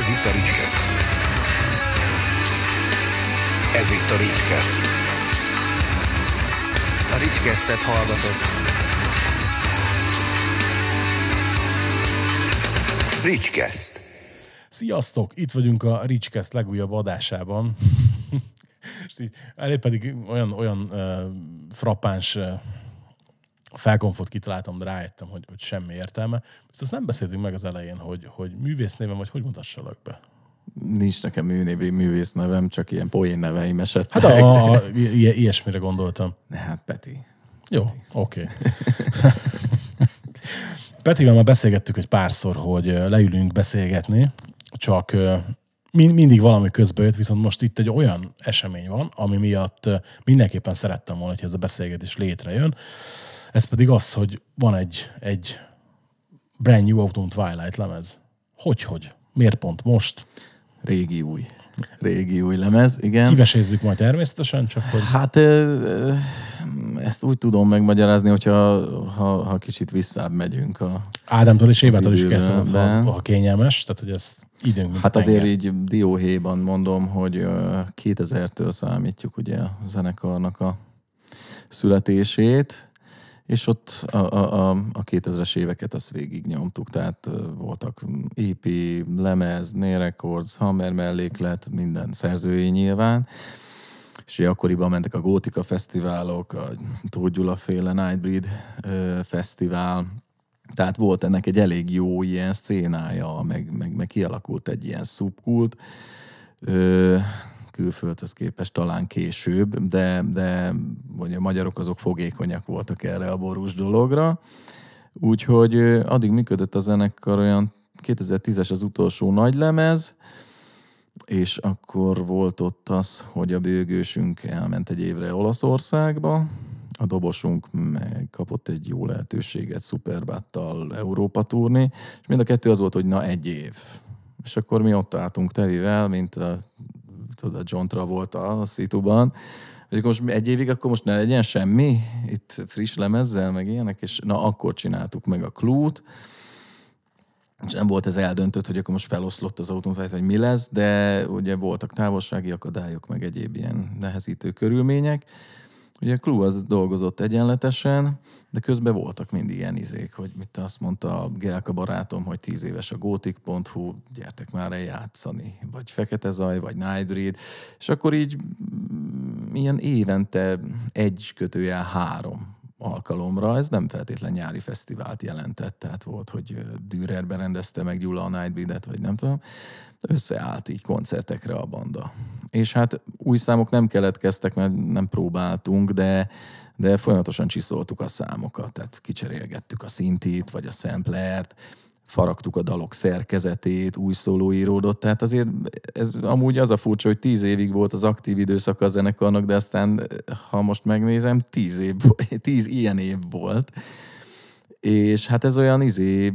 Ez itt a Ricskeszt. Ez itt a Ricskeszt. A Ricskesztet hallgatott. Ricskeszt. Sziasztok! Itt vagyunk a Ricskeszt legújabb adásában. Elég pedig olyan, olyan uh, frappáns uh, felkonfot kitaláltam, de rájöttem, hogy, hogy semmi értelme. Ezt azt nem beszéltünk meg az elején, hogy, hogy művész névem, vagy hogy mutassalak be. Nincs nekem műnévi művész nevem, csak ilyen poén neveim esetleg. Hát a, a, i- ilyesmire gondoltam. Ne, hát Peti. Jó, oké. Okay. Petivel már beszélgettük egy párszor, hogy leülünk beszélgetni, csak mindig valami közbe jött, viszont most itt egy olyan esemény van, ami miatt mindenképpen szerettem volna, hogy ez a beszélgetés létrejön. Ez pedig az, hogy van egy, egy brand new Autumn Twilight lemez. Hogy, hogy? Miért pont most? Régi új. Régi új lemez, igen. Kivesézzük majd természetesen, csak hogy Hát ezt úgy tudom megmagyarázni, hogyha ha, ha kicsit visszább megyünk. A, Ádámtól és Évától is kezdheted, ha, az- ha kényelmes, tehát hogy ez időnk hát a azért tenger. így dióhéjban mondom, hogy ö, 2000-től számítjuk ugye a zenekarnak a születését, és ott a, a, a, a 2000-es éveket azt végig nyomtuk, tehát voltak EP, lemez, Nail Records, Hammer melléklet, minden szerzői nyilván, és ugye akkoriban mentek a Gótika fesztiválok, a Tóth Gyula féle Nightbreed fesztivál, tehát volt ennek egy elég jó ilyen szcénája, meg, meg, meg kialakult egy ilyen szubkult, külföldhöz képest talán később, de, de vagy a magyarok azok fogékonyak voltak erre a borús dologra. Úgyhogy addig működött a zenekar olyan 2010-es az utolsó nagy lemez, és akkor volt ott az, hogy a bőgősünk elment egy évre Olaszországba, a dobosunk kapott egy jó lehetőséget Superbattal Európa turné, és mind a kettő az volt, hogy na egy év. És akkor mi ott álltunk Tevivel, mint a, tudod, a John Travolta a szituban, akkor most egy évig, akkor most ne legyen semmi, itt friss lemezzel, meg ilyenek, és na akkor csináltuk meg a klút, és nem volt ez eldöntött, hogy akkor most feloszlott az autónfejt, hogy mi lesz, de ugye voltak távolsági akadályok, meg egyéb ilyen nehezítő körülmények. Ugye a Clue az dolgozott egyenletesen, de közben voltak mindig ilyen izék, hogy mit azt mondta a Gelka barátom, hogy tíz éves a gothic.hu, gyertek már el játszani, vagy Fekete Zaj, vagy Nightbreed, és akkor így mm, ilyen évente egy kötőjel három alkalomra, ez nem feltétlen nyári fesztivált jelentett, tehát volt, hogy Dürerben rendezte meg Gyula a Nightbreed-et, vagy nem tudom, összeállt így koncertekre a banda. És hát új számok nem keletkeztek, mert nem próbáltunk, de, de folyamatosan csiszoltuk a számokat, tehát kicserélgettük a szintit, vagy a samplert, faragtuk a dalok szerkezetét, új szóló íródott, tehát azért ez amúgy az a furcsa, hogy tíz évig volt az aktív időszak a zenekarnak, de aztán, ha most megnézem, tíz, év, tíz ilyen év volt. És hát ez olyan izé,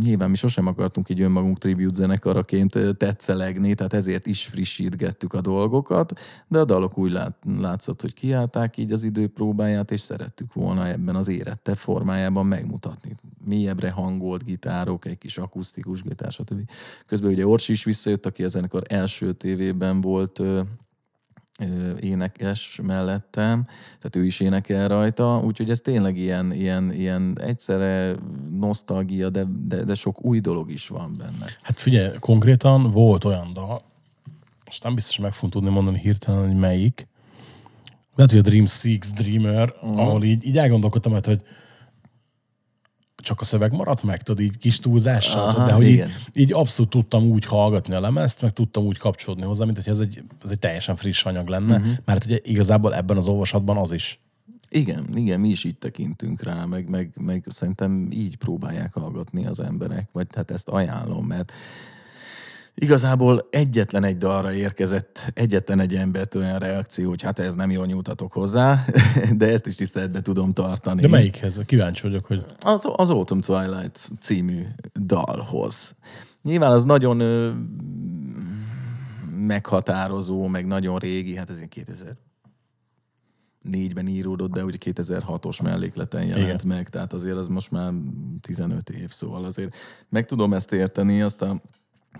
nyilván mi sosem akartunk így önmagunk tribute zenekaraként tetszelegni, tehát ezért is frissítgettük a dolgokat, de a dalok úgy lát, látszott, hogy kiállták így az idő próbáját, és szerettük volna ebben az érettebb formájában megmutatni. Mélyebbre hangolt gitárok, egy kis akusztikus gitár, stb. Közben ugye Orsi is visszajött, aki a zenekar első tévében volt énekes mellettem, tehát ő is énekel rajta, úgyhogy ez tényleg ilyen, ilyen, ilyen egyszerre nosztalgia, de, de, de sok új dolog is van benne. Hát figyelj, konkrétan volt olyan dal, most nem biztos, meg fogom tudni mondani hirtelen, hogy melyik. Lehet, hogy a Dream Six Dreamer, uh-huh. ahol így, így elgondolkodtam, hogy csak a szöveg maradt meg, tudod, így kis túlzással, Aha, tudod, de hogy így, így abszolút tudtam úgy hallgatni a lemezt, meg tudtam úgy kapcsolódni hozzá, mint hogy ez egy, ez egy teljesen friss anyag lenne, uh-huh. mert ugye igazából ebben az olvasatban az is. Igen, igen, mi is így tekintünk rá, meg, meg, meg szerintem így próbálják hallgatni az emberek, vagy hát ezt ajánlom, mert igazából egyetlen egy dalra érkezett egyetlen egy embert olyan reakció, hogy hát ez nem jól nyújtatok hozzá, de ezt is tiszteletbe tudom tartani. De melyikhez? Kíváncsi vagyok, hogy Az, az Autumn Twilight című dalhoz. Nyilván az nagyon ö, meghatározó, meg nagyon régi, hát ez egy 2000 négyben íródott, de ugye 2006-os mellékleten jelent. Igen. meg, tehát azért az most már 15 év, szóval azért meg tudom ezt érteni, azt a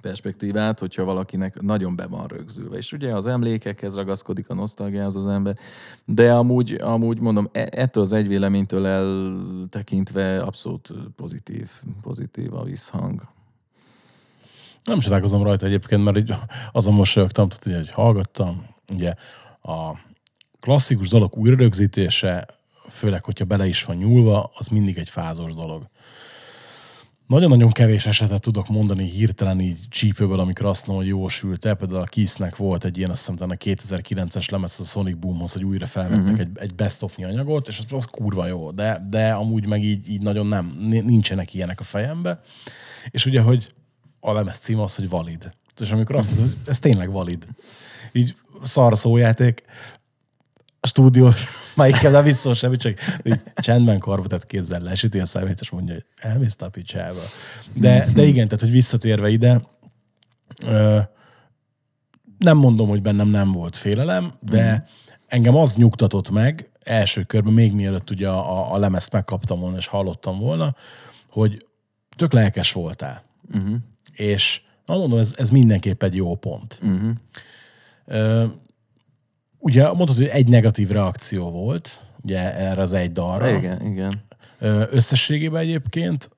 perspektívát, hogyha valakinek nagyon be van rögzülve. És ugye az emlékekhez ragaszkodik a nosztalgiához az ember, de amúgy, amúgy mondom, e- ettől az egy véleménytől eltekintve abszolút pozitív, pozitív a visszhang. Nem csodálkozom rajta egyébként, mert így azon mosolyogtam, tehát ugye, hogy hallgattam, ugye a klasszikus dolog újrarögzítése, főleg, hogyha bele is van nyúlva, az mindig egy fázos dolog. Nagyon-nagyon kevés esetet tudok mondani hirtelen így csípőből, amikor azt mondom, hogy jó sült el. Például a Kisznek volt egy ilyen, azt hiszem, a 2009-es lemez a Sonic Boomhoz, hogy újra felvettek uh-huh. egy, egy best of anyagot, és az, az kurva jó, de, de amúgy meg így, így nagyon nem, nincsenek ilyenek a fejembe. És ugye, hogy a lemez cím az, hogy valid. És amikor azt mondod, hogy ez tényleg valid. Így szar szójáték, a stúdió melyikkel nem visszol semmit, csak így csendben karbotat kézzel lesüti a szemét, és mondja, hogy elmész a picsába. De, de igen, tehát, hogy visszatérve ide, ö, nem mondom, hogy bennem nem volt félelem, de uh-huh. engem az nyugtatott meg első körben, még mielőtt ugye a, a, a lemezt megkaptam volna, és hallottam volna, hogy tök lelkes voltál. Uh-huh. És na mondom, ez, ez mindenképp egy jó pont. Uh-huh. Ö, ugye mondhatod, hogy egy negatív reakció volt, ugye erre az egy dalra. Igen, igen. Összességében egyébként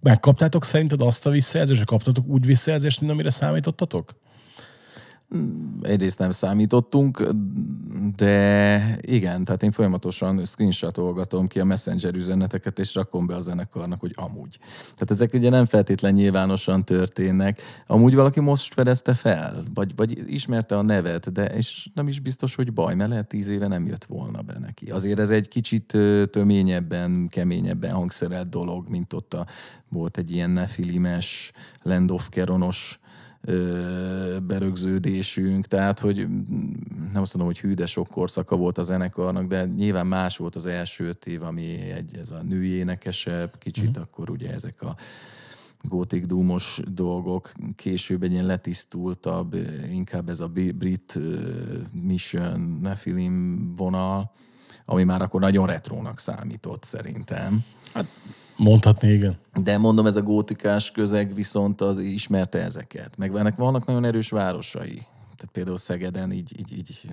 megkaptátok szerinted azt a visszajelzést, kaptatok úgy visszajelzést, mint amire számítottatok? Egyrészt nem számítottunk, de igen, tehát én folyamatosan screenshotolgatom ki a messenger üzeneteket, és rakom be a zenekarnak, hogy amúgy. Tehát ezek ugye nem feltétlen nyilvánosan történnek. Amúgy valaki most fedezte fel, vagy, vagy ismerte a nevet, de és nem is biztos, hogy baj, mert lehet tíz éve nem jött volna be neki. Azért ez egy kicsit töményebben, keményebben hangszerelt dolog, mint ott a, volt egy ilyen nefilimes, Land of Keronos berögződésünk, tehát hogy nem azt mondom, hogy hű, de sok korszaka volt a zenekarnak, de nyilván más volt az első év, ami egy, ez a női énekesebb, kicsit mm. akkor ugye ezek a gótik dúmos dolgok, később egy ilyen letisztultabb, inkább ez a brit mission, nefilim vonal, ami már akkor nagyon retrónak számított szerintem. Hát Mondhatni, igen. De mondom, ez a gótikás közeg viszont az ismerte ezeket. Meg ennek vannak nagyon erős városai. Tehát például Szegeden így, így, így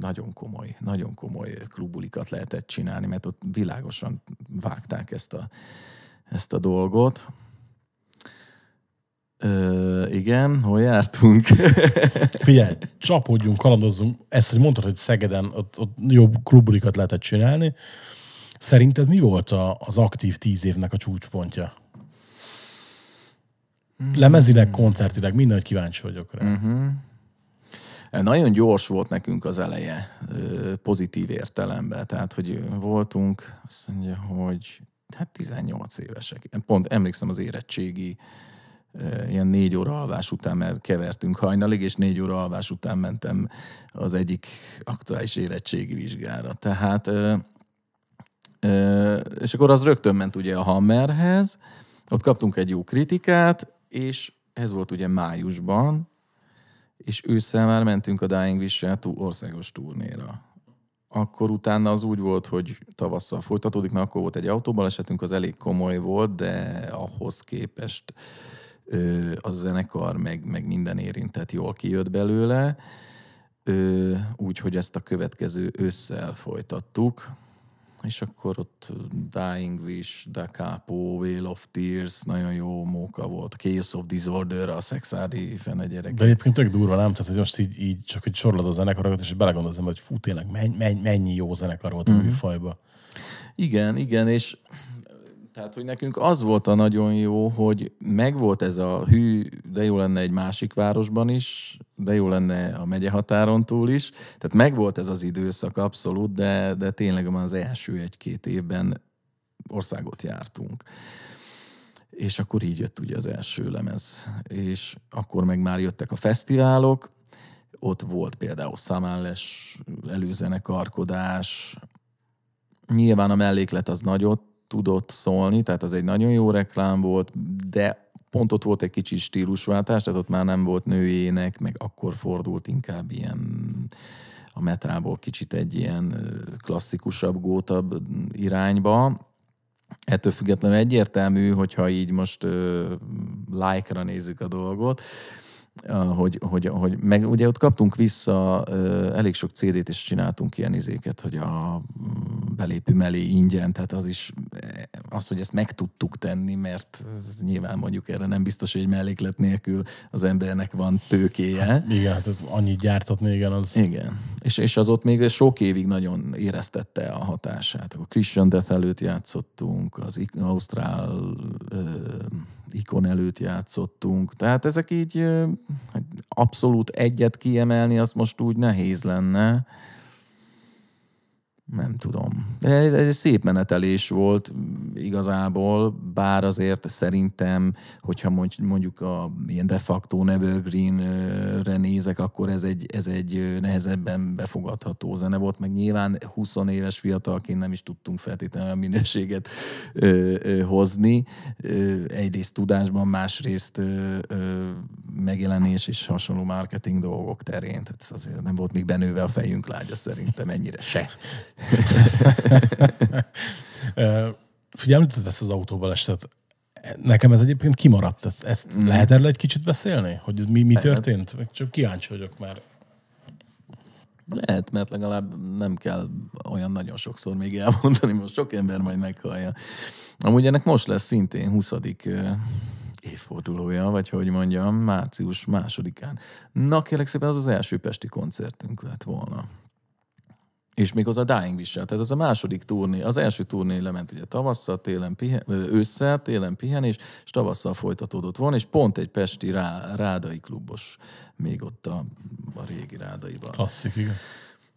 nagyon komoly, nagyon komoly klubulikat lehetett csinálni, mert ott világosan vágták ezt a, ezt a dolgot. Ö, igen, hol jártunk? Figyelj, csapódjunk, kalandozzunk. Ezt, hogy mondtad, hogy Szegeden ott, ott jobb klubulikat lehetett csinálni. Szerinted mi volt a, az aktív tíz évnek a csúcspontja? Mm. Lemezileg, koncertileg, minden, kíváncsi vagyok rá. Mm-hmm. Nagyon gyors volt nekünk az eleje, pozitív értelemben. Tehát, hogy voltunk, azt mondja, hogy hát 18 évesek. Pont emlékszem az érettségi, ilyen négy óra alvás után, mert kevertünk hajnalig, és négy óra alvás után mentem az egyik aktuális érettségi vizsgára. Tehát és akkor az rögtön ment ugye a Hammerhez, ott kaptunk egy jó kritikát, és ez volt ugye májusban, és ősszel már mentünk a Dying wish országos turnéra. Akkor utána az úgy volt, hogy tavasszal folytatódik, mert akkor volt egy autóbalesetünk, az elég komoly volt, de ahhoz képest a zenekar, meg, meg minden érintett jól kijött belőle, úgyhogy ezt a következő ősszel folytattuk és akkor ott Dying Wish, Da Capo, Whale of Tears, nagyon jó móka volt, Chaos of Disorder, a szexádi fene gyerek. De egyébként tök durva, nem? Tehát, hogy most így, így csak hogy sorolod a zenekarokat, és belegondolsz, hogy fú, tényleg mennyi, mennyi jó zenekar volt mm-hmm. a mhm. műfajba. Igen, igen, és tehát, hogy nekünk az volt a nagyon jó, hogy megvolt ez a hű, de jó lenne egy másik városban is, de jó lenne a megye határon túl is. Tehát megvolt ez az időszak abszolút, de, de tényleg az első egy-két évben országot jártunk. És akkor így jött ugye az első lemez. És akkor meg már jöttek a fesztiválok, ott volt például Szamálles előzenekarkodás, nyilván a melléklet az nagyot tudott szólni, tehát az egy nagyon jó reklám volt, de pont ott volt egy kicsi stílusváltás, tehát ott már nem volt nőjének, meg akkor fordult inkább ilyen a metából kicsit egy ilyen klasszikusabb, gótabb irányba. Ettől függetlenül egyértelmű, hogyha így most like-ra nézzük a dolgot, hogy, hogy, hogy meg ugye ott kaptunk vissza elég sok CD-t, és csináltunk ilyen izéket, hogy a mm, belépő mellé ingyen, tehát az is az, hogy ezt meg tudtuk tenni, mert nyilván mondjuk erre nem biztos, hogy melléklet nélkül az embernek van tőkéje. Igen, hát annyit gyártatni, igen, az... Igen. És, és az ott még sok évig nagyon éreztette a hatását. A Christian Death előtt játszottunk, az Ausztrál ö, ikon előtt játszottunk. Tehát ezek így hát abszolút egyet kiemelni, az most úgy nehéz lenne nem tudom. Ez egy szép menetelés volt igazából, bár azért szerintem, hogyha mondjuk a ilyen de facto Nevergreen-re nézek, akkor ez egy, ez egy nehezebben befogadható zene volt, meg nyilván 20 éves fiatalként nem is tudtunk feltétlenül a minőséget ö, ö, hozni. Ö, egyrészt tudásban, másrészt ö, ö, megjelenés és hasonló marketing dolgok terén. Tehát azért nem volt még benőve a fejünk lágya szerintem ennyire se. Figyelj, ezt az autóba estet. Nekem ez egyébként kimaradt. Ezt, ezt mm. lehet erről egy kicsit beszélni? Hogy mi, mi történt? Csak kíváncsi vagyok már. Lehet, mert legalább nem kell olyan nagyon sokszor még elmondani, most sok ember majd meghallja. Amúgy ennek most lesz szintén 20 évfordulója, vagy hogy mondjam, március másodikán. Na kérlek szépen, az az első pesti koncertünk lett volna és még az a Dying wish Tehát ez a második turné, az első turné lement ugye tavasszal, télen pihen, ősszel, télen pihenés, és tavasszal folytatódott volna, és pont egy pesti rá, rádai klubos még ott a, a régi rádaiban. Klasszik, igen.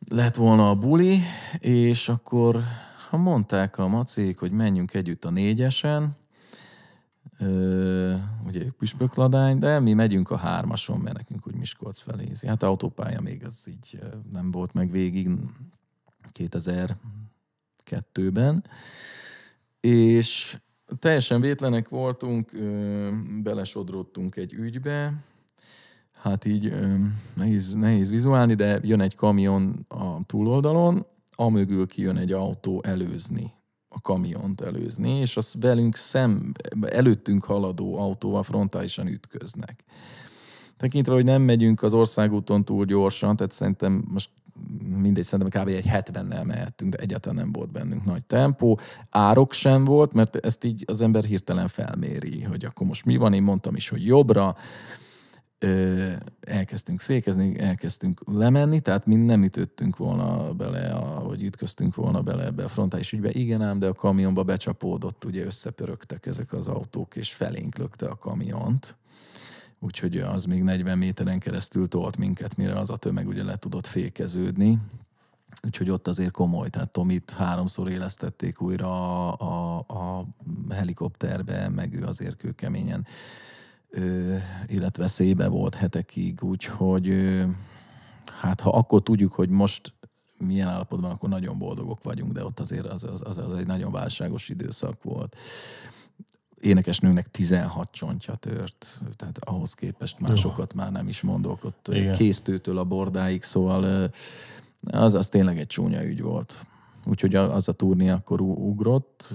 Lett volna a buli, és akkor ha mondták a macék, hogy menjünk együtt a négyesen, Ö, ugye püspökladány, de mi megyünk a hármason, mert nekünk úgy Miskolc felé. Hát autópálya még az így nem volt meg végig, 2002-ben, és teljesen vétlenek voltunk, belesodródtunk egy ügybe, hát így nehéz, nehéz vizuálni, de jön egy kamion a túloldalon, amögül kijön egy autó előzni, a kamiont előzni, és az velünk szem, előttünk haladó autóval frontálisan ütköznek. Tekintve, hogy nem megyünk az országúton túl gyorsan, tehát szerintem most mindegy, szerintem kb. egy 70-nel mehettünk, de egyáltalán nem volt bennünk nagy tempó. Árok sem volt, mert ezt így az ember hirtelen felméri, hogy akkor most mi van. Én mondtam is, hogy jobbra, ö, elkezdtünk fékezni, elkezdtünk lemenni, tehát mi nem ütöttünk volna bele, a, vagy ütköztünk volna bele ebbe a frontális ügybe. Igen ám, de a kamionba becsapódott, ugye összepörögtek ezek az autók, és felénk lökte a kamiont úgyhogy az még 40 méteren keresztül tolt minket, mire az a tömeg ugye le tudott fékeződni. Úgyhogy ott azért komoly, tehát Tomit háromszor élesztették újra a, a, a helikopterbe, meg ő azért kőkeményen ö, illetve szébe volt hetekig, úgyhogy ö, hát ha akkor tudjuk, hogy most milyen állapotban, akkor nagyon boldogok vagyunk, de ott azért az, az, az, az egy nagyon válságos időszak volt énekesnőnek 16 csontja tört, tehát ahhoz képest másokat már nem is mondok, ott Igen. késztőtől a bordáig, szóval az, az tényleg egy csúnya ügy volt. Úgyhogy az a turné akkor ugrott,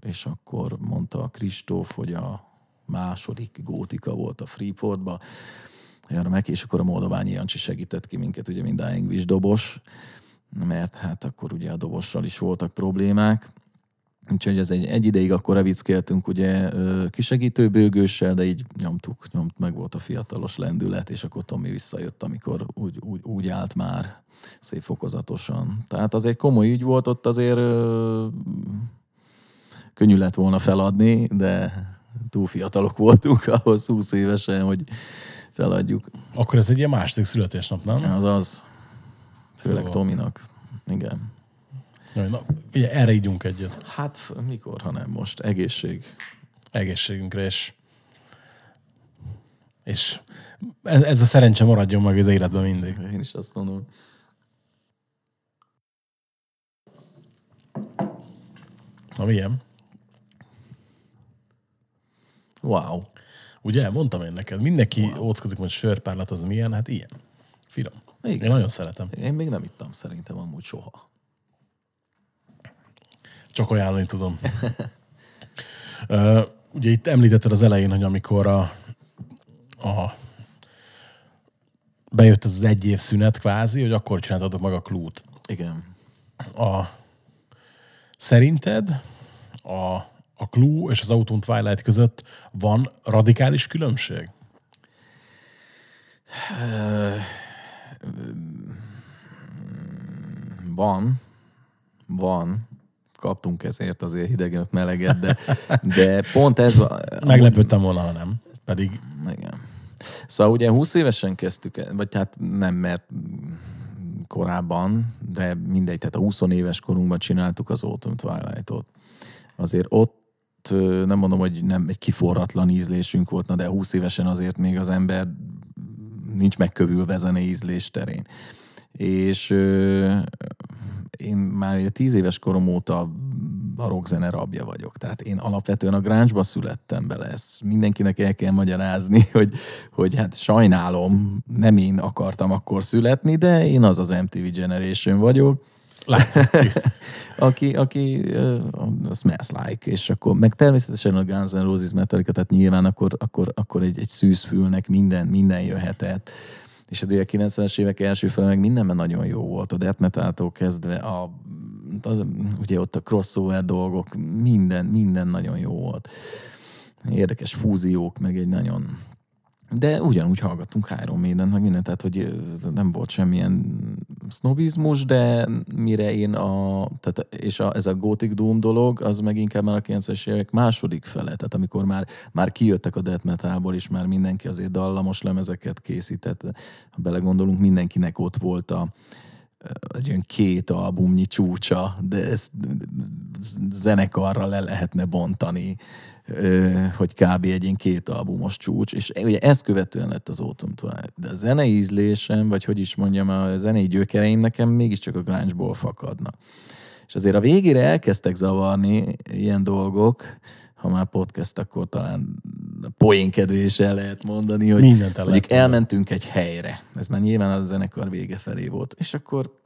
és akkor mondta a Kristóf, hogy a második gótika volt a Freeportba, meg, és akkor a Moldoványi Jancsi segített ki minket, ugye mind Dying Wish dobos, mert hát akkor ugye a dobossal is voltak problémák, Úgyhogy ez egy, egy ideig akkor revickéltünk ugye kisegítő bőgőssel, de így nyomtuk, nyomt, meg volt a fiatalos lendület, és akkor Tomi visszajött, amikor úgy, úgy, úgy állt már szép fokozatosan. Tehát az egy komoly ügy volt, ott azért ö, könnyű lett volna feladni, de túl fiatalok voltunk ahhoz 20 évesen, hogy feladjuk. Akkor ez egy ilyen második születésnap, nem? Az az. Főleg Jó. Tominak. Igen. Na, ugye erre ígyunk egyet. Hát mikor, ha nem most. Egészség. Egészségünkre, és és ez, ez a szerencse maradjon meg az életben mindig. Én is azt mondom. Na milyen? Wow. Ugye, mondtam én neked, mindenki wow. óckodik, hogy sörpárlat az milyen, hát ilyen. Finom. Igen. Én nagyon szeretem. Én még nem ittam szerintem amúgy soha. Csak ajánlani tudom. ugye itt említetted az elején, hogy amikor a, a bejött ez az egy év szünet kvázi, hogy akkor csináltatok meg a klút. Igen. A, szerinted a, a Clue és az Autumn Twilight között van radikális különbség? Van. Van. Kaptunk ezért azért hideget, meleget, de, de pont ez. Meglepődtem volna, ha nem. Pedig Igen. Szóval ugye 20 évesen kezdtük, vagy hát nem, mert korábban, de mindegy, tehát a 20 éves korunkban csináltuk az Autumn Twilight-ot. Azért ott nem mondom, hogy nem egy kiforratlan ízlésünk volt, na de 20 évesen azért még az ember nincs megkövülve zene ízlés terén. És ö, én már 10 éves korom óta a rockzene rabja vagyok. Tehát én alapvetően a grunge születtem bele. Ezt mindenkinek el kell magyarázni, hogy, hogy hát sajnálom, nem én akartam akkor születni, de én az az MTV Generation vagyok. látszik. aki, aki uh, smells like, és akkor, meg természetesen a Guns N' Roses Metallica, tehát nyilván akkor, akkor, akkor egy, egy szűzfülnek minden, minden jöhetett. És ugye a 90-es évek első fele meg mindenben nagyon jó volt, a death metal kezdve, a, az, ugye ott a crossover dolgok, minden, minden nagyon jó volt. Érdekes fúziók, meg egy nagyon de ugyanúgy hallgattunk Iron Maiden, meg mindent, tehát hogy nem volt semmilyen sznobizmus, de mire én a, tehát, és a, ez a Gothic Doom dolog, az meg inkább már a 90-es évek második fele, tehát amikor már, már kijöttek a death metalból, és már mindenki azért dallamos lemezeket készített, ha belegondolunk, mindenkinek ott volt a, egy olyan két albumnyi csúcsa, de ezt zenekarra le lehetne bontani, hogy kb. egy ilyen két albumos csúcs, és ugye ezt követően lett az Autumn Twilight. De a zenei ízlésem, vagy hogy is mondjam, a zenei gyökereim nekem mégiscsak a grunge-ból fakadnak. És azért a végére elkezdtek zavarni ilyen dolgok, ha már podcast, akkor talán poénkedvéssel lehet mondani, hogy Mindent el mondjuk elmentünk egy helyre. Ez már nyilván a zenekar vége felé volt. És akkor,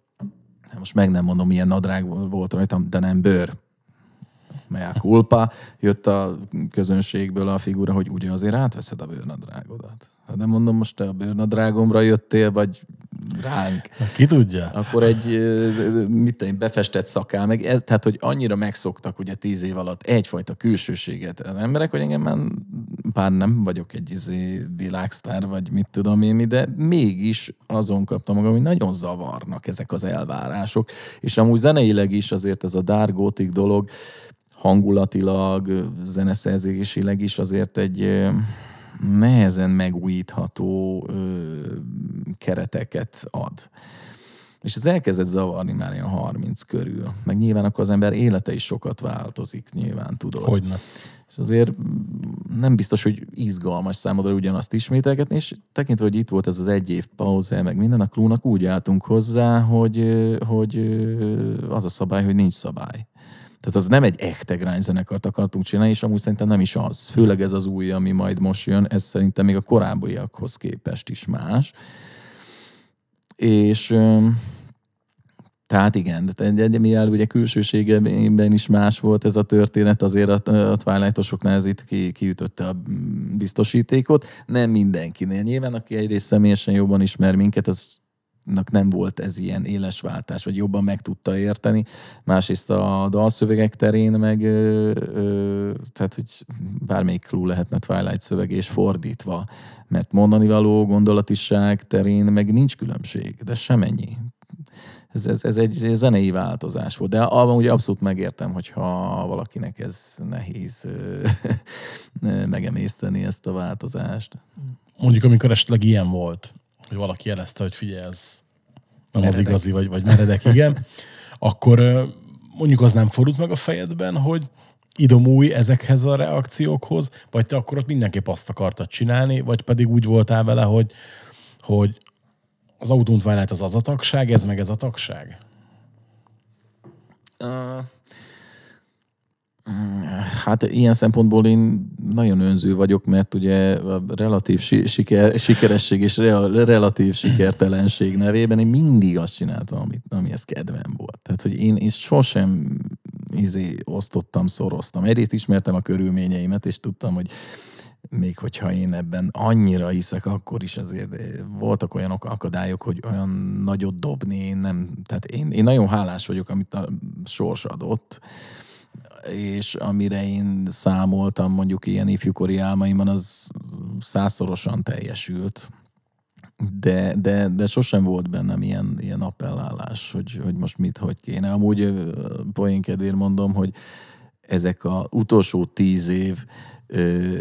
hát most meg nem mondom, milyen nadrág volt rajtam, de nem bőr. Mea culpa. Jött a közönségből a figura, hogy ugye azért átveszed a bőrnadrágodat. Hát nem mondom, most te a bőrnadrágomra jöttél, vagy ránk Ki tudja? akkor egy, mit tudom, befestett szakál, meg ez, tehát, hogy annyira megszoktak ugye tíz év alatt egyfajta külsőséget az emberek, hogy engem már bár nem vagyok egy izé világsztár, vagy mit tudom én mi, de mégis azon kaptam magam, hogy nagyon zavarnak ezek az elvárások, és amúgy zeneileg is azért ez a dark dolog, hangulatilag, zeneszerzésileg is azért egy nehezen megújítható kereteket ad. És ez elkezdett zavarni már ilyen 30 körül. Meg nyilván akkor az ember élete is sokat változik, nyilván tudod. Hogyne. És azért nem biztos, hogy izgalmas számodra ugyanazt ismételgetni, és tekintve, hogy itt volt ez az egy év pauza, meg minden, a klúnak úgy álltunk hozzá, hogy, hogy az a szabály, hogy nincs szabály. Tehát az nem egy echte grind zenekart akartunk csinálni, és amúgy szerintem nem is az. Főleg ez az új, ami majd most jön, ez szerintem még a korábbiakhoz képest is más. És tehát igen, de, mivel ugye külsőségében is más volt ez a történet, azért a, a Twilight-osoknál ez itt ki, kiütötte a biztosítékot. Nem mindenkinél. Nyilván, aki egyrészt személyesen jobban ismer minket, az nem volt ez ilyen éles váltás, vagy jobban meg tudta érteni. Másrészt a dalszövegek terén meg, ö, ö, tehát hogy bármelyik clue lehetne Twilight szöveg, és fordítva. Mert mondani való gondolatiság terén meg nincs különbség, de semennyi. Ez, ez, ez egy zenei változás volt. De abban ugye abszolút megértem, hogyha valakinek ez nehéz megemészteni ezt a változást. Mondjuk, amikor esetleg ilyen volt, hogy valaki jelezte, hogy figyelj, ez nem az Meredek. igazi, vagy, vagy meredek, igen, akkor mondjuk az nem fordult meg a fejedben, hogy idomúj ezekhez a reakciókhoz, vagy te akkor ott mindenképp azt akartad csinálni, vagy pedig úgy voltál vele, hogy, hogy az Autumn Twilight az az a tagság, ez meg ez a tagság? Uh, Hát ilyen szempontból én nagyon önző vagyok, mert ugye a relatív si- siker, sikeresség és real, relatív sikertelenség nevében én mindig azt csináltam, amit, amihez kedvem volt. Tehát, hogy én, én sosem izé, osztottam, szoroztam. Egyrészt ismertem a körülményeimet, és tudtam, hogy még hogyha én ebben annyira hiszek, akkor is azért voltak olyan akadályok, hogy olyan nagyot dobni, én nem, tehát én, én nagyon hálás vagyok, amit a sors adott, és amire én számoltam mondjuk ilyen ifjúkori álmaimban, az százszorosan teljesült. De, de, de sosem volt bennem ilyen, ilyen appellálás, hogy, hogy most mit, hogy kéne. Amúgy poénkedvér mondom, hogy ezek a utolsó tíz év ö,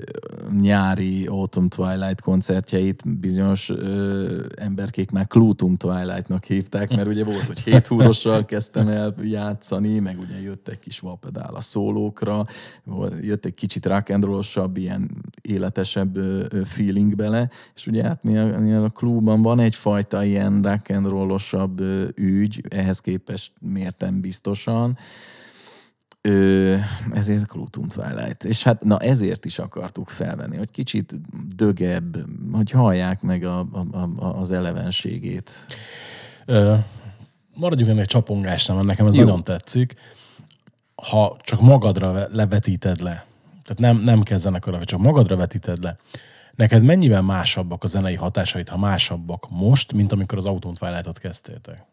nyári Autumn Twilight koncertjeit bizonyos ö, emberkék már Clutum Twilightnak hívták, mert ugye volt, hogy hét húrossal kezdtem el játszani, meg ugye jött egy kis valpedál a szólókra, jött egy kicsit rock and ilyen életesebb feeling bele, és ugye hát mi a, mi a klubban van egyfajta ilyen rock and ügy, ehhez képest mértem biztosan, Ö, ezért Clutum Twilight. És hát na ezért is akartuk felvenni, hogy kicsit dögebb, hogy hallják meg a, a, a, az elevenségét. Ö, maradjunk ennek csapongásnál, mert nekem ez Jó. nagyon tetszik. Ha csak magadra levetíted le, tehát nem, nem kell zenekarra, csak magadra vetíted le, neked mennyivel másabbak a zenei hatásait, ha másabbak most, mint amikor az Autumn Twilight-ot kezdtétek?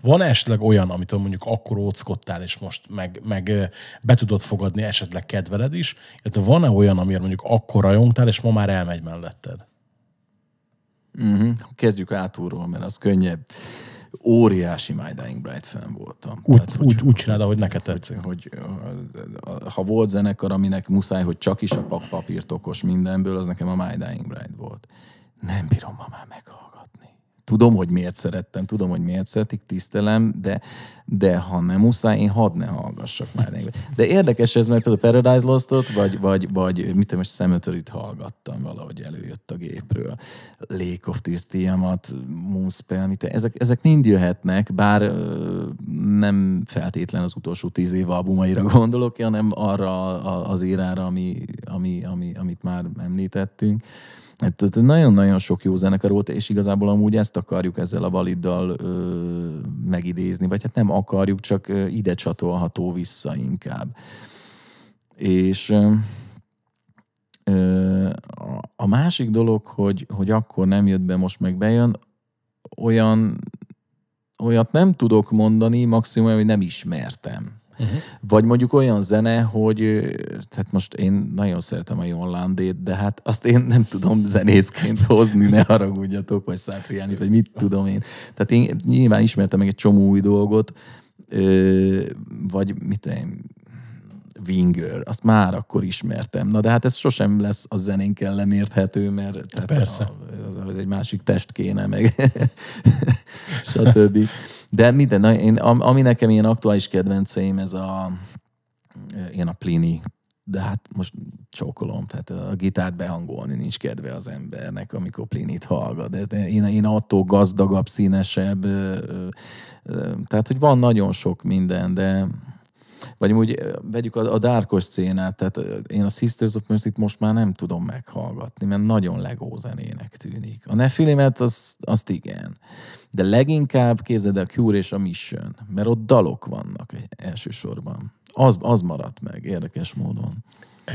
Van esetleg olyan, amit mondjuk akkor óckodtál, és most meg, meg be tudod fogadni, esetleg kedveled is, illetve van-e olyan, amiért mondjuk akkor rajongtál, és ma már elmegy melletted? Uh-huh. Kezdjük átulról, mert az könnyebb. Óriási My Dying Bright fan voltam. Úgy, Tehát, úgy, hogy, úgy csináld, ahogy neked tetszik. Hogy, hogy, ha volt zenekar, aminek muszáj, hogy csak is a papírt okos mindenből, az nekem a My Dying Bright volt. Nem bírom ma már meghallgatni tudom, hogy miért szerettem, tudom, hogy miért szeretik, tisztelem, de, de ha nem muszáj, én hadd ne hallgassak már. De érdekes ez, mert például Paradise Lost-ot, vagy, vagy, vagy mit tudom, most Cemetery-t hallgattam, valahogy előjött a gépről. Lake of Tears, Tiamat, Moonspell, mit, ezek, ezek mind jöhetnek, bár nem feltétlen az utolsó tíz év albumaira gondolok, hanem arra az érára, ami, ami, ami, amit már említettünk. Tehát nagyon-nagyon sok jó zenekar volt, és igazából amúgy ezt akarjuk ezzel a validdal ö, megidézni, vagy hát nem akarjuk, csak ide csatolható vissza inkább. És ö, a másik dolog, hogy, hogy akkor nem jött be, most meg bejön, olyan, olyat nem tudok mondani, maximum, hogy nem ismertem. Uh-huh. Vagy mondjuk olyan zene, hogy tehát most én nagyon szeretem a Jon Landét, de hát azt én nem tudom zenészként hozni, ne haragudjatok, vagy Szátriánit, vagy mit tudom én. Tehát én nyilván ismertem meg egy csomó új dolgot, vagy mit én, Winger, azt már akkor ismertem. Na de hát ez sosem lesz a zenénkkel lemérthető, mert tehát Persze. A, az, az egy másik test kéne, meg stb. De minden, én, ami nekem ilyen aktuális kedvenceim, ez a, én a Plini de hát most csókolom, tehát a gitárt behangolni nincs kedve az embernek, amikor Plinit hallgat. De én, én attól gazdagabb, színesebb, tehát hogy van nagyon sok minden, de vagy úgy vegyük a, a dárkos szénát, tehát én a Sisters of mercy most már nem tudom meghallgatni, mert nagyon legó zenének tűnik. A Nefilimet azt, azt igen. De leginkább képzeld a Cure és a Mission, mert ott dalok vannak elsősorban. Az, az maradt meg érdekes módon.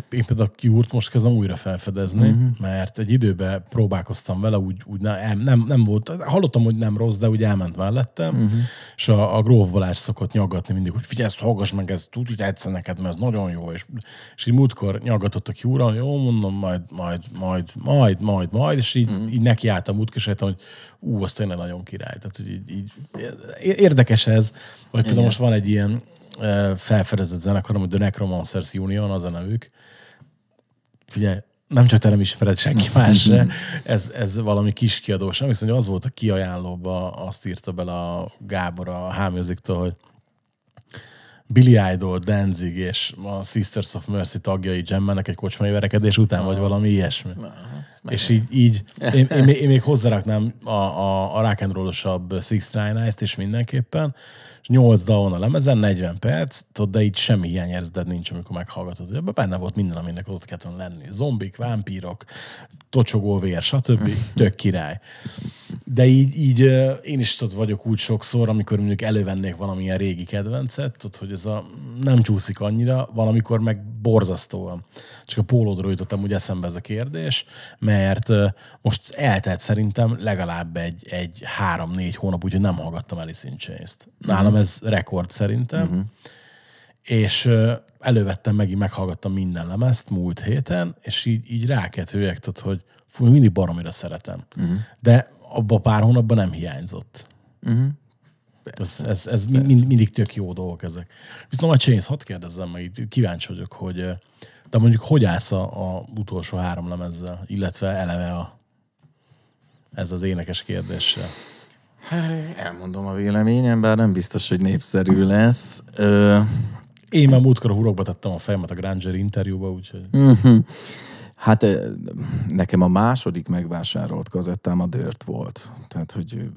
Én például a Cure-t most kezdem újra felfedezni, uh-huh. mert egy időben próbálkoztam vele, úgy, úgy nem, nem, nem volt, hallottam, hogy nem rossz, de úgy elment mellettem, uh-huh. és a, a Gróf Balázs szokott nyaggatni mindig, hogy figyelj, ezt hallgass meg, ez tud, hogy tetszene neked, mert ez nagyon jó, és, és így múltkor nyaggatott a Cure, jó, mondom, majd, majd, majd, majd, majd, majd, és így, uh-huh. így nekiálltam múltkor, és hogy ú, az tényleg nagyon király. Tehát így, így, érdekes ez, hogy például most van egy ilyen felfedezett zenekar, hogy The Necromancers Union, az a nevük. Figyelj, nem csak te nem ismered senki más se, ez, ez valami kis kiadó sem, viszont az volt a kiajánlóba, azt írta bele a Gábor a Háműziktől, hogy Billy Idol, Danzig és a Sisters of Mercy tagjai jammelnek egy kocsmai verekedés után, vagy valami ilyesmi. Na, és így, így én, én, én, még hozzáraknám a, a, a rock and roll-osabb Six Nine is mindenképpen, és 8 dal van a lemezen, 40 perc, tudod, de így semmi hiányérzed nincs, amikor meghallgatod. Ebben benne volt minden, aminek ott kellett lenni. Zombik, vámpírok, tocsogó vér, stb. Tök király. De így, így én is tudod, vagyok úgy sokszor, amikor mondjuk elővennék valamilyen régi kedvencet, tudod, hogy ez a nem csúszik annyira, valamikor meg borzasztóan. Csak a pólódról jutottam úgy eszembe ez a kérdés, mert most eltelt szerintem legalább egy, egy három-négy hónap, úgyhogy nem hallgattam Alice in Chains-t. Nálam ez rekord szerintem. És ö, elővettem megint, meghallgattam minden lemezt múlt héten, és így, így rákett hogy fú, mindig baromira szeretem. Uh-huh. De abban pár hónapban nem hiányzott. Uh-huh. Ez, ez, ez mind, mind, mindig tök jó dolgok ezek. Viszont a Chains, hadd kérdezzem meg, így kíváncsi vagyok, hogy de mondjuk hogy állsz a, a utolsó három lemezzel, illetve eleve a, ez az énekes kérdéssel. Hát, Elmondom a véleményem, bár nem biztos, hogy népszerű lesz. Ö, Én már múltkor a hurokba tettem a fejemet a Granger interjúba, úgyhogy Hát ö, nekem a második megvásárolt kazettám a Dirt volt. Tehát, hogy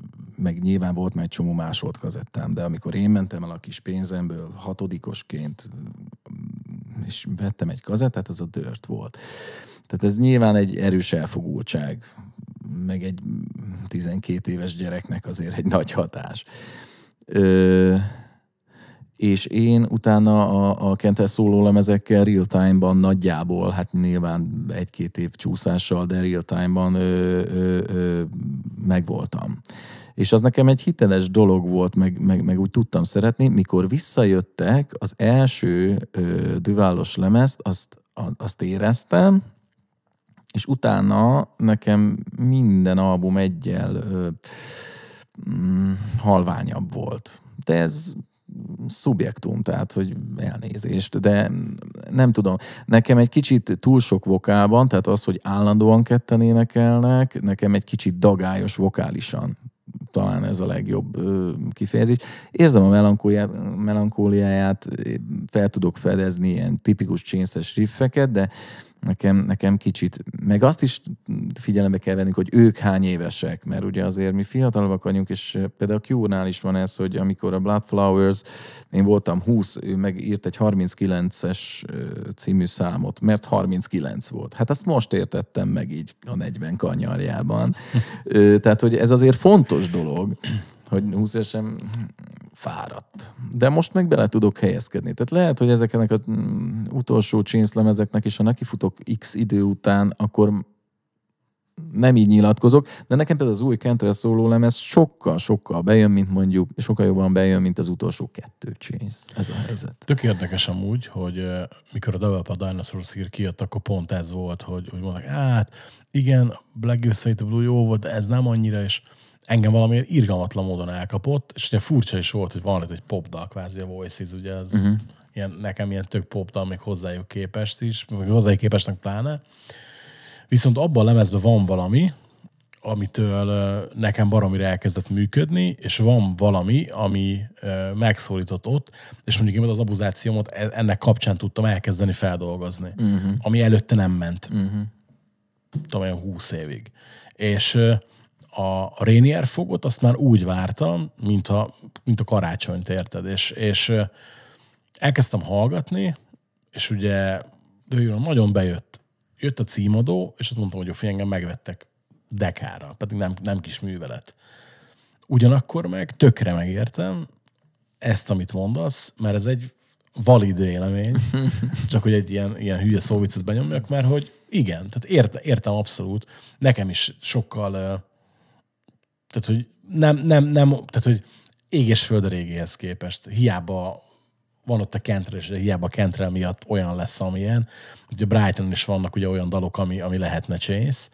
meg nyilván volt már egy csomó másolt kazettám, de amikor én mentem el a kis pénzemből hatodikosként, és vettem egy kazettát, az a Dirt volt. Tehát ez nyilván egy erős elfogultság, meg egy 12 éves gyereknek azért egy nagy hatás. Ö, és én utána a, a Kentel szóló lemezekkel real time-ban nagyjából, hát nyilván egy-két év csúszással, de real time-ban ö, ö, ö, megvoltam. És az nekem egy hiteles dolog volt, meg, meg, meg úgy tudtam szeretni. Mikor visszajöttek, az első ö, duválos lemezt, azt, a- azt éreztem, és utána nekem minden album egyel ö, mm, halványabb volt. De ez szubjektum, tehát, hogy elnézést, de nem tudom. Nekem egy kicsit túl sok vokál van, tehát az, hogy állandóan ketten énekelnek, nekem egy kicsit dagályos vokálisan. Talán ez a legjobb kifejezés. Érzem a melankóliáját, fel tudok fedezni ilyen tipikus csénszes riffeket, de nekem, nekem kicsit, meg azt is figyelembe kell venni, hogy ők hány évesek, mert ugye azért mi fiatalabbak vagyunk, és például a Q-nál is van ez, hogy amikor a Blood Flowers, én voltam 20, ő megírt egy 39-es ö, című számot, mert 39 volt. Hát azt most értettem meg így a 40 kanyarjában. Ö, Tehát, hogy ez azért fontos dolog, hogy 20 évesen fáradt. De most meg bele tudok helyezkedni. Tehát lehet, hogy ezeknek az mm, utolsó csénszlemezeknek is, ha nekifutok x idő után, akkor nem így nyilatkozok, de nekem például az új Kentre szóló lemez sokkal-sokkal bejön, mint mondjuk, sokkal jobban bejön, mint az utolsó kettő Chains. Ez a helyzet. Tök érdekes amúgy, hogy mikor a Develop a Dinosaur Gear kijött, akkor pont ez volt, hogy, hogy mondták, hát igen, Black Ghost Blue jó volt, de ez nem annyira, és engem valamiért irgalmatlan módon elkapott, és ugye furcsa is volt, hogy van itt egy popdal, kvázi a Voices, ugye ez uh-huh. ilyen, nekem ilyen tök popdal, még hozzájuk képest is, meg hozzájuk képestnek pláne. Viszont abban a lemezben van valami, amitől nekem baromira elkezdett működni, és van valami, ami megszólított ott, és mondjuk én az abuzációmat e- ennek kapcsán tudtam elkezdeni feldolgozni, uh-huh. ami előtte nem ment. Uh-huh. Tudom, olyan 20 évig. És a Rainier fogot azt már úgy vártam, mint a, mint a karácsonyt, érted? És, és elkezdtem hallgatni, és ugye de nagyon bejött. Jött a címadó, és azt mondtam, hogy a engem megvettek dekára, pedig nem, nem kis művelet. Ugyanakkor meg tökre megértem ezt, amit mondasz, mert ez egy valid vélemény, csak hogy egy ilyen, ilyen hülye szóvicet benyomjak, mert hogy igen, tehát ért, értem abszolút. Nekem is sokkal, tehát hogy nem, nem, nem, tehát hogy ég és föld a régéhez képest. Hiába van ott a Kentrel, és hiába a Kentrel miatt olyan lesz, amilyen. Ugye Brighton is vannak ugye olyan dalok, ami, ami lehetne Chase,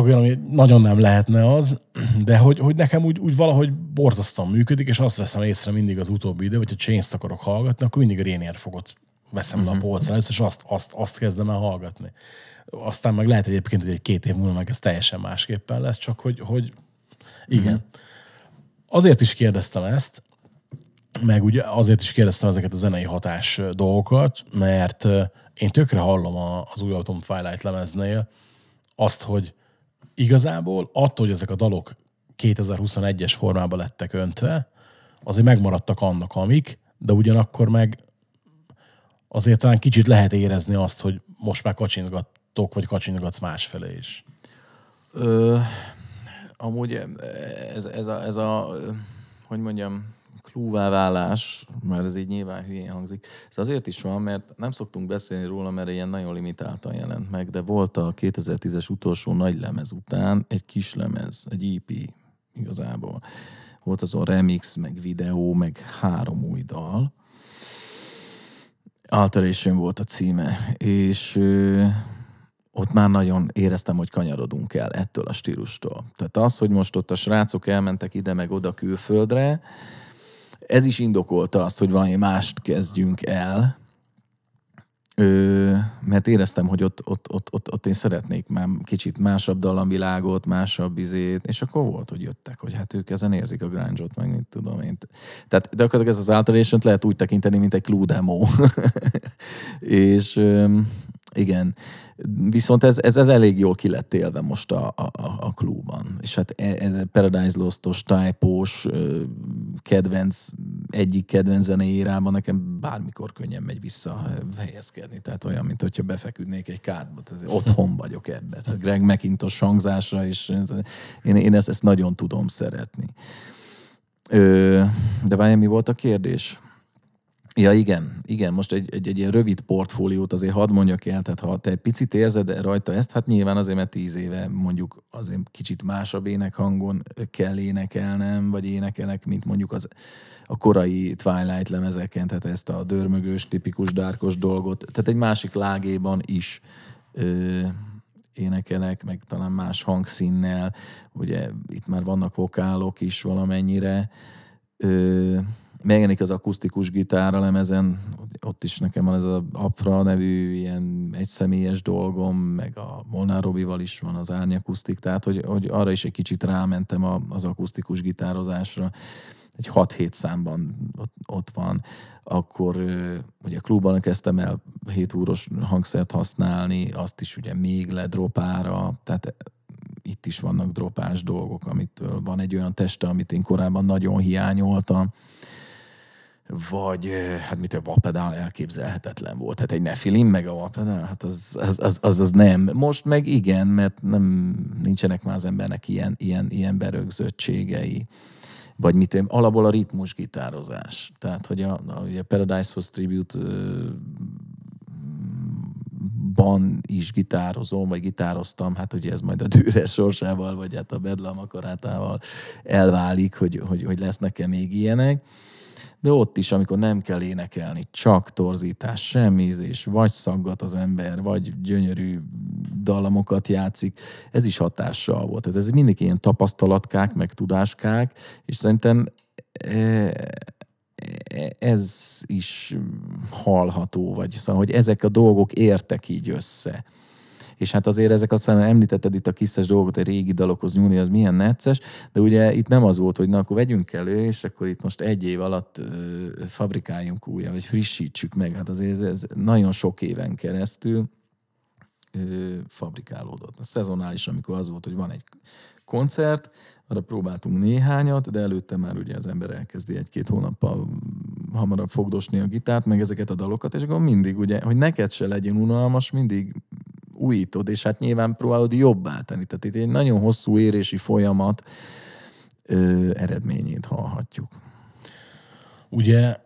olyan, ami nagyon nem lehetne az, de hogy, hogy nekem úgy, úgy valahogy borzasztóan működik, és azt veszem észre mindig az utóbbi idő, hogyha Chains-t akarok hallgatni, akkor mindig Rainier fogot veszem uh-huh. le a polcra először, és azt, azt, azt kezdem el hallgatni. Aztán meg lehet egyébként, hogy egy két év múlva meg ez teljesen másképpen lesz, csak hogy, hogy igen. Uh-huh. Azért is kérdeztem ezt, meg ugye azért is kérdeztem ezeket a zenei hatás dolgokat, mert én tökre hallom a, az új Autumn Twilight lemeznél azt, hogy igazából attól, hogy ezek a dalok 2021-es formában lettek öntve, azért megmaradtak annak, amik, de ugyanakkor meg azért talán kicsit lehet érezni azt, hogy most már kacsingattok, vagy kacsingatsz másfelé is. Ö, amúgy ez, ez, a, ez a, hogy mondjam, klúváválás, mert ez így nyilván hülyén hangzik. Ez azért is van, mert nem szoktunk beszélni róla, mert ilyen nagyon limitáltan jelent meg, de volt a 2010-es utolsó nagy lemez után egy kis lemez, egy EP igazából. Volt azon remix, meg videó, meg három új dal. Alteration volt a címe, és ott már nagyon éreztem, hogy kanyarodunk el ettől a stílustól. Tehát az, hogy most ott a srácok elmentek ide meg oda külföldre, ez is indokolta azt, hogy valami mást kezdjünk el, Ö, mert éreztem, hogy ott, ott, ott, ott, ott én szeretnék már kicsit másabb dallamvilágot, másabb izét, és akkor volt, hogy jöttek, hogy hát ők ezen érzik a grunge-ot, meg mit tudom én. Tehát gyakorlatilag ez az alteration lehet úgy tekinteni, mint egy clue demo. és igen. Viszont ez, ez, ez elég jól ki lett élve most a, a, a klubban. És hát e, ez Paradise Lost-os, typos, kedvenc, egyik kedvenc zenei írában nekem bármikor könnyen megy vissza helyezkedni. Tehát olyan, mint hogyha befeküdnék egy kádba. Tehát otthon vagyok ebbe. Tehát Greg McIntosh hangzásra, és én, én ezt, ezt nagyon tudom szeretni. Ö, de várjál, mi volt a kérdés? Ja, igen, igen, most egy, egy, egy ilyen rövid portfóliót azért hadd mondjak el, tehát ha te egy picit érzed rajta ezt, hát nyilván azért, mert tíz éve mondjuk azért kicsit másabb énekhangon kell énekelnem, vagy énekelek, mint mondjuk az a korai Twilight lemezeken, tehát ezt a dörmögős, tipikus dárkos dolgot, tehát egy másik lágéban is ö, énekelek, meg talán más hangszínnel, ugye itt már vannak vokálok is valamennyire, ö, megjelenik az akusztikus gitár a lemezen, ott is nekem van ez a Apfra nevű ilyen egyszemélyes dolgom, meg a Molnár Robival is van az árnyakusztik, tehát hogy, hogy arra is egy kicsit rámentem az akusztikus gitározásra. Egy 6-7 számban ott, ott van, akkor ugye klubban kezdtem el 7 úros hangszert használni, azt is ugye még le dropára, tehát itt is vannak dropás dolgok, amit van egy olyan teste, amit én korábban nagyon hiányoltam, vagy hát mit a vapedál elképzelhetetlen volt. Hát egy nefilim meg a vapedál, hát az az, az, az, az, nem. Most meg igen, mert nem nincsenek már az embernek ilyen, ilyen, ilyen berögzöttségei. Vagy mit én, alapból a ritmus gitározás. Tehát, hogy a, a, a Paradise Tribute ban is gitározom, vagy gitároztam, hát ugye ez majd a dűre sorsával, vagy hát a bedlam akarátával elválik, hogy, hogy, hogy lesz nekem még ilyenek de ott is, amikor nem kell énekelni, csak torzítás, semmi ízés, vagy szaggat az ember, vagy gyönyörű dallamokat játszik, ez is hatással volt. Tehát ez mindig ilyen tapasztalatkák, meg tudáskák, és szerintem e, e, ez is hallható, vagy szóval, hogy ezek a dolgok értek így össze és hát azért ezek azt hiszem, említetted itt a kiszes dolgokat, a régi dalokhoz nyúlni, az milyen necces, de ugye itt nem az volt, hogy na akkor vegyünk elő, és akkor itt most egy év alatt fabrikáljunk újra, vagy frissítsük meg. Hát azért ez, ez nagyon sok éven keresztül fabrikálódott. A szezonális, amikor az volt, hogy van egy koncert, arra próbáltunk néhányat, de előtte már ugye az ember elkezdi egy-két hónappal hamarabb fogdosni a gitárt, meg ezeket a dalokat, és akkor mindig ugye, hogy neked se legyen unalmas, mindig újítod, és hát nyilván próbálod jobbá tenni. Tehát itt egy nagyon hosszú érési folyamat ö, eredményét hallhatjuk. Ugye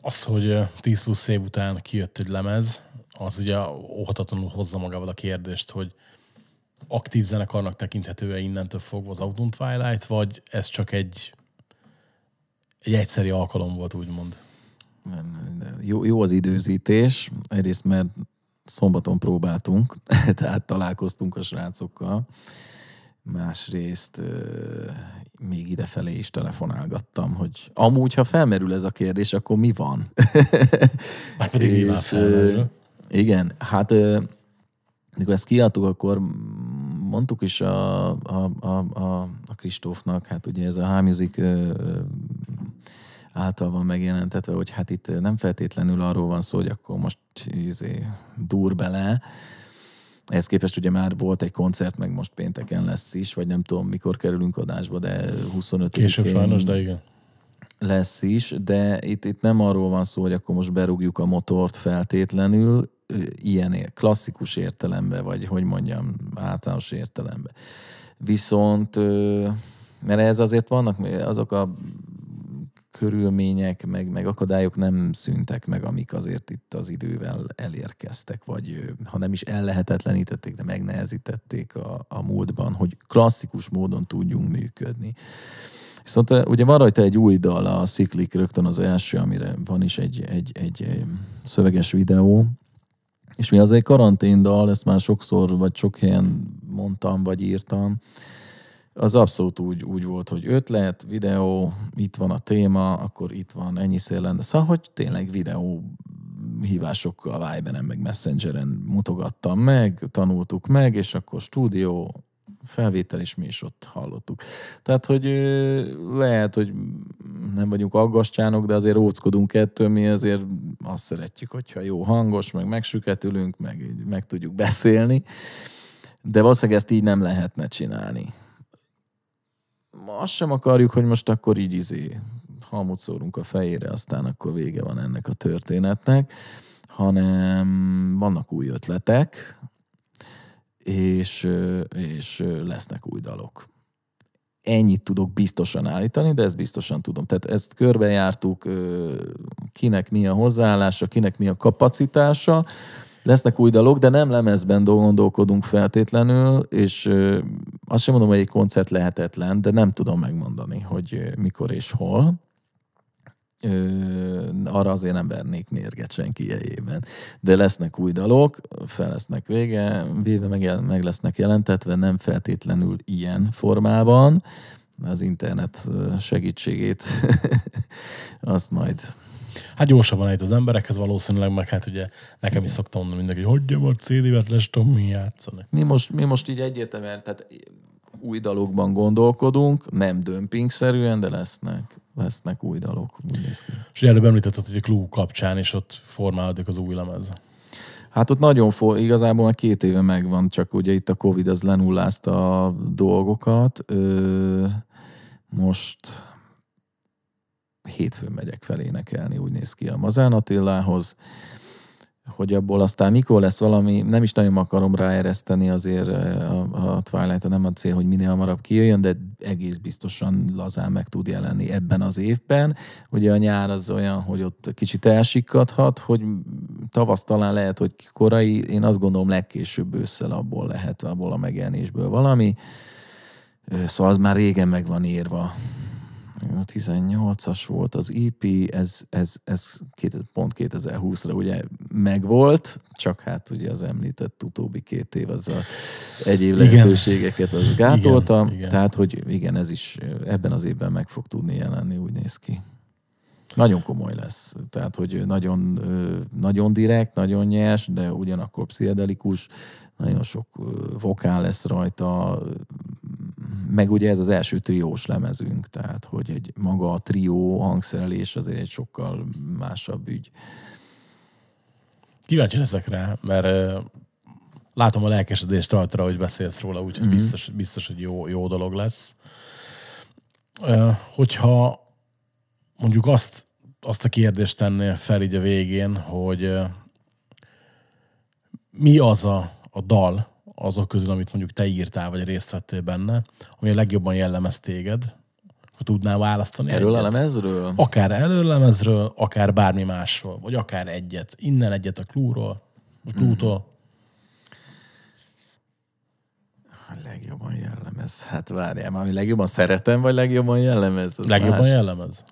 az, hogy 10 plusz év után kijött egy lemez, az ugye óhatatlanul hozza magával a kérdést, hogy aktív zenekarnak tekinthető-e innentől fogva az Autumn Twilight, vagy ez csak egy, egy egyszeri alkalom volt, úgymond? Jó, jó az időzítés, egyrészt mert szombaton próbáltunk, tehát találkoztunk a srácokkal. Másrészt még idefelé is telefonálgattam, hogy amúgy, ha felmerül ez a kérdés, akkor mi van? Már pedig nyilván felmerül. Igen, hát mikor ezt kiadtuk, akkor mondtuk is a, a, a, a, a Kristófnak, hát ugye ez a H-Music által van megjelentetve, hogy hát itt nem feltétlenül arról van szó, hogy akkor most izé, dur bele. Ehhez képest ugye már volt egy koncert, meg most pénteken lesz is, vagy nem tudom, mikor kerülünk adásba, de 25 Később sajnos, de igen. lesz is, de itt, itt nem arról van szó, hogy akkor most berúgjuk a motort feltétlenül, ilyen klasszikus értelembe, vagy hogy mondjam, általános értelembe. Viszont, mert ez azért vannak azok a körülmények, meg, meg akadályok nem szűntek meg, amik azért itt az idővel elérkeztek, vagy ha nem is ellehetetlenítették, de megnehezítették a, a múltban, hogy klasszikus módon tudjunk működni. Viszont ugye van rajta egy új dal, a Cyclic rögtön az első, amire van is egy, egy, egy szöveges videó, és mi az egy karanténdal, ezt már sokszor, vagy sok helyen mondtam, vagy írtam, az abszolút úgy, úgy volt, hogy ötlet, videó, itt van a téma, akkor itt van ennyi lenne. Szóval, hogy tényleg videó hívásokkal Viberen, meg Messengeren mutogattam meg, tanultuk meg, és akkor stúdió, felvétel, és mi is ott hallottuk. Tehát, hogy lehet, hogy nem vagyunk aggastyánok, de azért óckodunk ettől, mi azért azt szeretjük, hogyha jó hangos, meg megsüketülünk, meg, meg tudjuk beszélni, de valószínűleg ezt így nem lehetne csinálni azt sem akarjuk, hogy most akkor így izé hamut szórunk a fejére, aztán akkor vége van ennek a történetnek, hanem vannak új ötletek, és, és lesznek új dalok. Ennyit tudok biztosan állítani, de ezt biztosan tudom. Tehát ezt körbejártuk, kinek mi a hozzáállása, kinek mi a kapacitása, lesznek új dalok, de nem lemezben gondolkodunk feltétlenül, és azt sem mondom, hogy egy koncert lehetetlen, de nem tudom megmondani, hogy mikor és hol. Ö, arra azért nem vernék mérget senki jegyében. De lesznek új dalok, fel lesznek vége, véve meg, meg lesznek jelentetve, nem feltétlenül ilyen formában. Az internet segítségét azt majd Hát gyorsabban eljut az emberekhez valószínűleg, meg hát ugye nekem is szoktam mondani mindenki, hogy hagyjam a CD-vet, lesz tudom mi játszani. Mi most, mi most így egyértelműen, tehát új dalokban gondolkodunk, nem dömpingszerűen, de lesznek, lesznek új dalok. És előbb említetted, hogy a klub kapcsán is ott formálódik az új lemez. Hát ott nagyon for, igazából már két éve megvan, csak ugye itt a Covid az lenullázta a dolgokat. Ö, most hétfőn megyek fel énekelni, úgy néz ki a Mazán Attilához, hogy abból aztán mikor lesz valami, nem is nagyon akarom ráereszteni azért a, a twilight nem a cél, hogy minél hamarabb kijöjjön, de egész biztosan lazán meg tud jelenni ebben az évben. Ugye a nyár az olyan, hogy ott kicsit elsikkadhat, hogy tavasz talán lehet, hogy korai, én azt gondolom legkésőbb ősszel abból lehet, abból a megjelenésből valami. Szóval az már régen meg van írva a 18-as volt az EP, ez, ez, ez két, pont 2020-ra ugye megvolt, csak hát ugye az említett utóbbi két év az a egyéb Igen. lehetőségeket az gátolta, Igen, igen. tehát hogy igen, ez is ebben az évben meg fog tudni jelenni, úgy néz ki. Nagyon komoly lesz. Tehát, hogy nagyon, ö, nagyon direkt, nagyon nyers, de ugyanakkor pszichedelikus, nagyon sok ö, vokál lesz rajta, meg ugye ez az első triós lemezünk, tehát hogy egy maga a trió hangszerelés azért egy sokkal másabb ügy. Kíváncsi leszek rá, mert látom a lelkesedést rajta, hogy beszélsz róla, úgyhogy mm-hmm. biztos, biztos, hogy jó, jó dolog lesz. Hogyha mondjuk azt, azt a kérdést tennél fel így a végén, hogy mi az a, a dal azok közül, amit mondjuk te írtál, vagy részt vettél benne, ami a legjobban jellemez téged, ha tudnál választani Erről a egyet? lemezről? Akár előlemezről, akár bármi másról, vagy akár egyet. Innen egyet a klúról, a klútól. A legjobban jellemez. Hát várjál, már legjobban szeretem, vagy legjobban jellemez? Az Legjobban más. jellemez.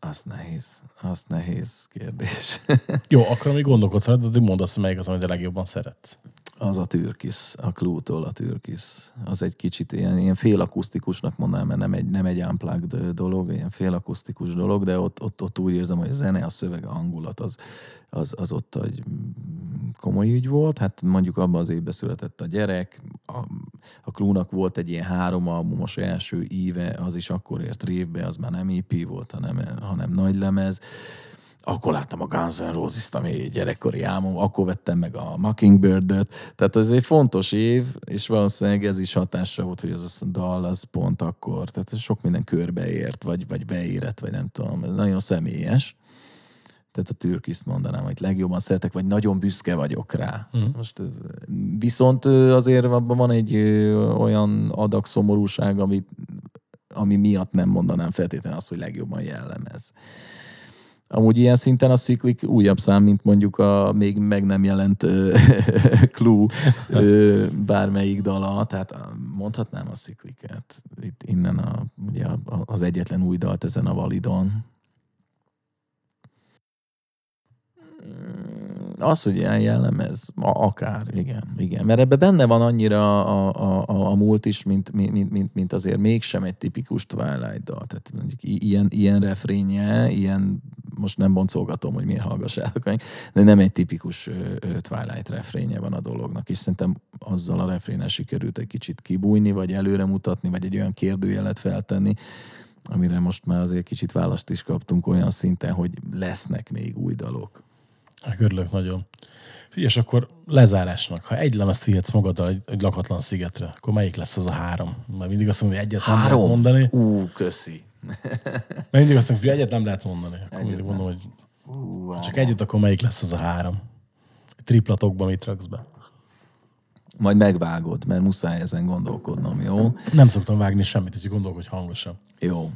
Az nehéz. Az nehéz kérdés. Jó, akkor még gondolkodsz rá, hogy mondd azt, melyik az, amit a legjobban szeretsz. Az a türkisz, a klútól a türkisz. Az egy kicsit ilyen, ilyen félakusztikusnak mondanám, mert nem egy, nem egy unplugged dolog, ilyen félakusztikus dolog, de ott, ott, ott úgy érzem, hogy a zene, a szöveg, a hangulat, az, az, az ott egy komoly ügy volt. Hát mondjuk abban az évben született a gyerek, a, a klúnak volt egy ilyen három albumos első íve, az is akkor ért révbe, az már nem EP volt, hanem, hanem nagy lemez akkor láttam a Guns N' Roses-t, ami gyerekkori álmom, akkor vettem meg a Mockingbird-et. Tehát ez egy fontos év, és valószínűleg ez is hatásra volt, hogy az a dal az pont akkor. Tehát sok minden körbeért, vagy, vagy beérett, vagy nem tudom. Ez nagyon személyes. Tehát a türkiszt mondanám, hogy legjobban szeretek, vagy nagyon büszke vagyok rá. Mm. Most viszont azért abban van egy olyan adag szomorúság, amit, ami miatt nem mondanám feltétlenül azt, hogy legjobban jellemez. Amúgy ilyen szinten a sziklik újabb szám, mint mondjuk a még meg nem jelent Clue bármelyik dala, tehát mondhatnám a szikliket. Itt innen a, ugye az egyetlen új dalt ezen a validon. Az, hogy ilyen jellemez, akár, igen, igen. Mert ebben benne van annyira a, a, a, a múlt is, mint, mint, mint, mint azért mégsem egy tipikus Twilight dal. Tehát mondjuk ilyen, ilyen refrénje, ilyen, most nem boncolgatom, hogy miért hallgassátok meg, de nem egy tipikus Twilight refrénje van a dolognak, és szerintem azzal a refrénnel sikerült egy kicsit kibújni, vagy előre mutatni, vagy egy olyan kérdőjelet feltenni, amire most már azért kicsit választ is kaptunk olyan szinten, hogy lesznek még új dalok. Hát Örülök nagyon. Figyelj, és akkor lezárásnak, ha egy lemezt vihetsz magaddal egy, egy lakatlan szigetre, akkor melyik lesz az a három? Mert mindig azt mondom, hogy egyet nem lehet mondani. Ú, köszi. Mindig azt mondom, hogy egyet nem lehet mondani. Akkor mindig mondom, hogy Ú, ha csak egyet, akkor melyik lesz az a három? Triplatokban mit raksz be? Majd megvágod, mert muszáj ezen gondolkodnom, jó? Nem szoktam vágni semmit, hogy gondolkodj hangosan. Jó.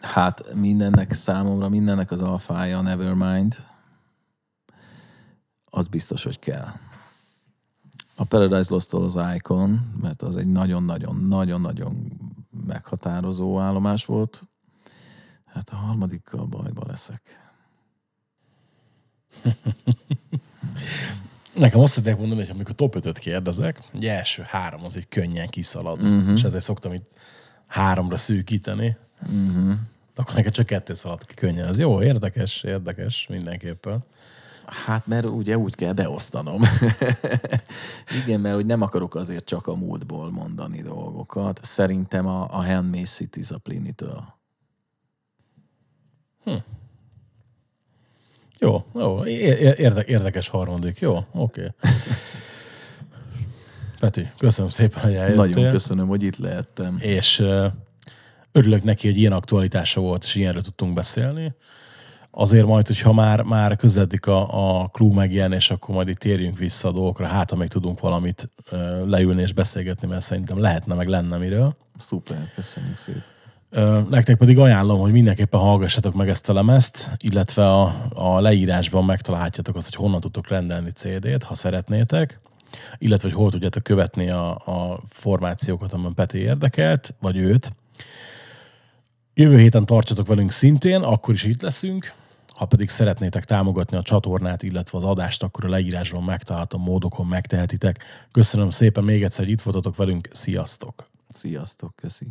Hát mindennek számomra, mindennek az alfája, Nevermind. Az biztos, hogy kell. A Paradise lost az Icon, mert az egy nagyon-nagyon-nagyon-nagyon meghatározó állomás volt. Hát a harmadikkal bajba leszek. Nekem azt tudják mondani, hogy amikor top 5 kérdezek, ugye első három az egy könnyen kiszalad, uh-huh. és ezért szoktam itt háromra szűkíteni. Uh-huh. Akkor neked csak kettő szalad ki könnyen. Ez jó, érdekes, érdekes mindenképpen. Hát, mert ugye úgy kell beosztanom. Igen, mert hogy nem akarok azért csak a múltból mondani dolgokat. Szerintem a, a Handmaid's Cities a Pliny-től. Jó, jó, érde, érdekes harmadik, jó, oké. Okay. Peti, köszönöm szépen, hogy eljöttél. Nagyon köszönöm, hogy itt lehettem. és örülök neki, hogy ilyen aktualitása volt, és ilyenről tudtunk beszélni. Azért majd, hogyha már, már közeledik a, a Clue megjelenés, akkor majd itt térjünk vissza a dolgokra, hát ha még tudunk valamit leülni és beszélgetni, mert szerintem lehetne, meg lenne miről. Szuper, köszönjük szépen. Nektek pedig ajánlom, hogy mindenképpen hallgassatok meg ezt a lemezt, illetve a, a leírásban megtalálhatjátok azt, hogy honnan tudtok rendelni CD-t, ha szeretnétek, illetve hogy hol tudjátok követni a, a formációkat, amiben Peti érdekelt, vagy őt. Jövő héten tartsatok velünk szintén, akkor is itt leszünk. Ha pedig szeretnétek támogatni a csatornát, illetve az adást, akkor a leírásban megtalálható módokon megtehetitek. Köszönöm szépen még egyszer, itt voltatok velünk. Sziasztok! Sziasztok, köszi.